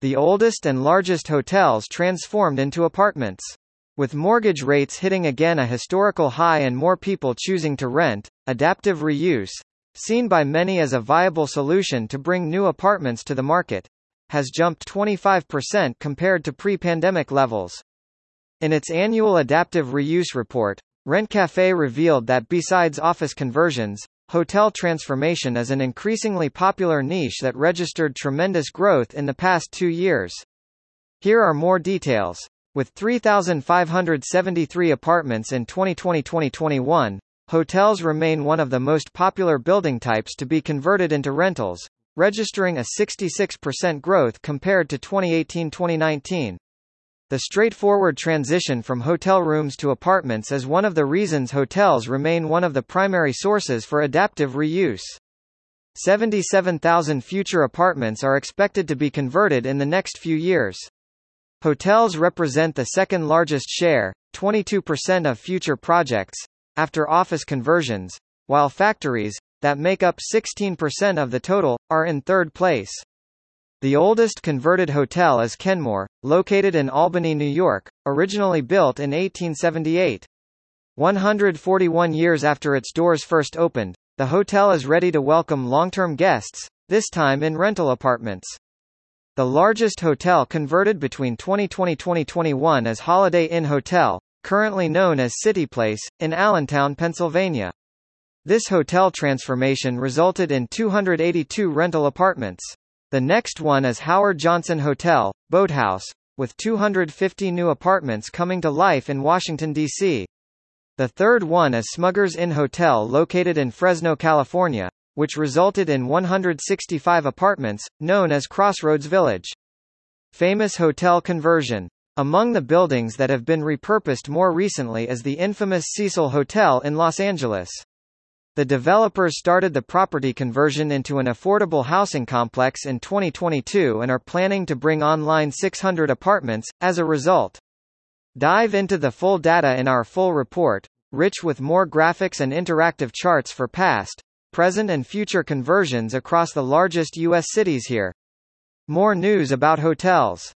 the oldest and largest hotels transformed into apartments. With mortgage rates hitting again a historical high and more people choosing to rent, adaptive reuse, seen by many as a viable solution to bring new apartments to the market, has jumped 25% compared to pre-pandemic levels. In its annual adaptive reuse report, RentCafe revealed that besides office conversions, hotel transformation is an increasingly popular niche that registered tremendous growth in the past two years. Here are more details. With 3,573 apartments in 2020-2021, hotels remain one of the most popular building types to be converted into rentals, registering a 66% growth compared to 2018-2019. The straightforward transition from hotel rooms to apartments is one of the reasons hotels remain one of the primary sources for adaptive reuse. 77,000 future apartments are expected to be converted in the next few years. Hotels represent the second largest share, 22% of future projects, after office conversions, while factories, that make up 16% of the total, are in third place. The oldest converted hotel is Kenmore, located in Albany, New York, originally built in 1878. 141 years after its doors first opened, the hotel is ready to welcome long-term guests, this time in rental apartments. The largest hotel converted between 2020-2021 is Holiday Inn Hotel, currently known as City Place, in Allentown, Pennsylvania. This hotel transformation resulted in 282 rental apartments. The next one is Howard Johnson Hotel, Boathouse, with 250 new apartments coming to life in Washington, D.C. The third one is Smuggler's Inn Hotel located in Fresno, California, which resulted in 165 apartments, known as Crossroads Village. Famous hotel conversion. Among the buildings that have been repurposed more recently is the infamous Cecil Hotel in Los Angeles. The developers started the property conversion into an affordable housing complex in 2022 and are planning to bring online 600 apartments, as a result. Dive into the full data in our full report, rich with more graphics and interactive charts for past, present and future conversions across the largest U.S. cities here. More news about hotels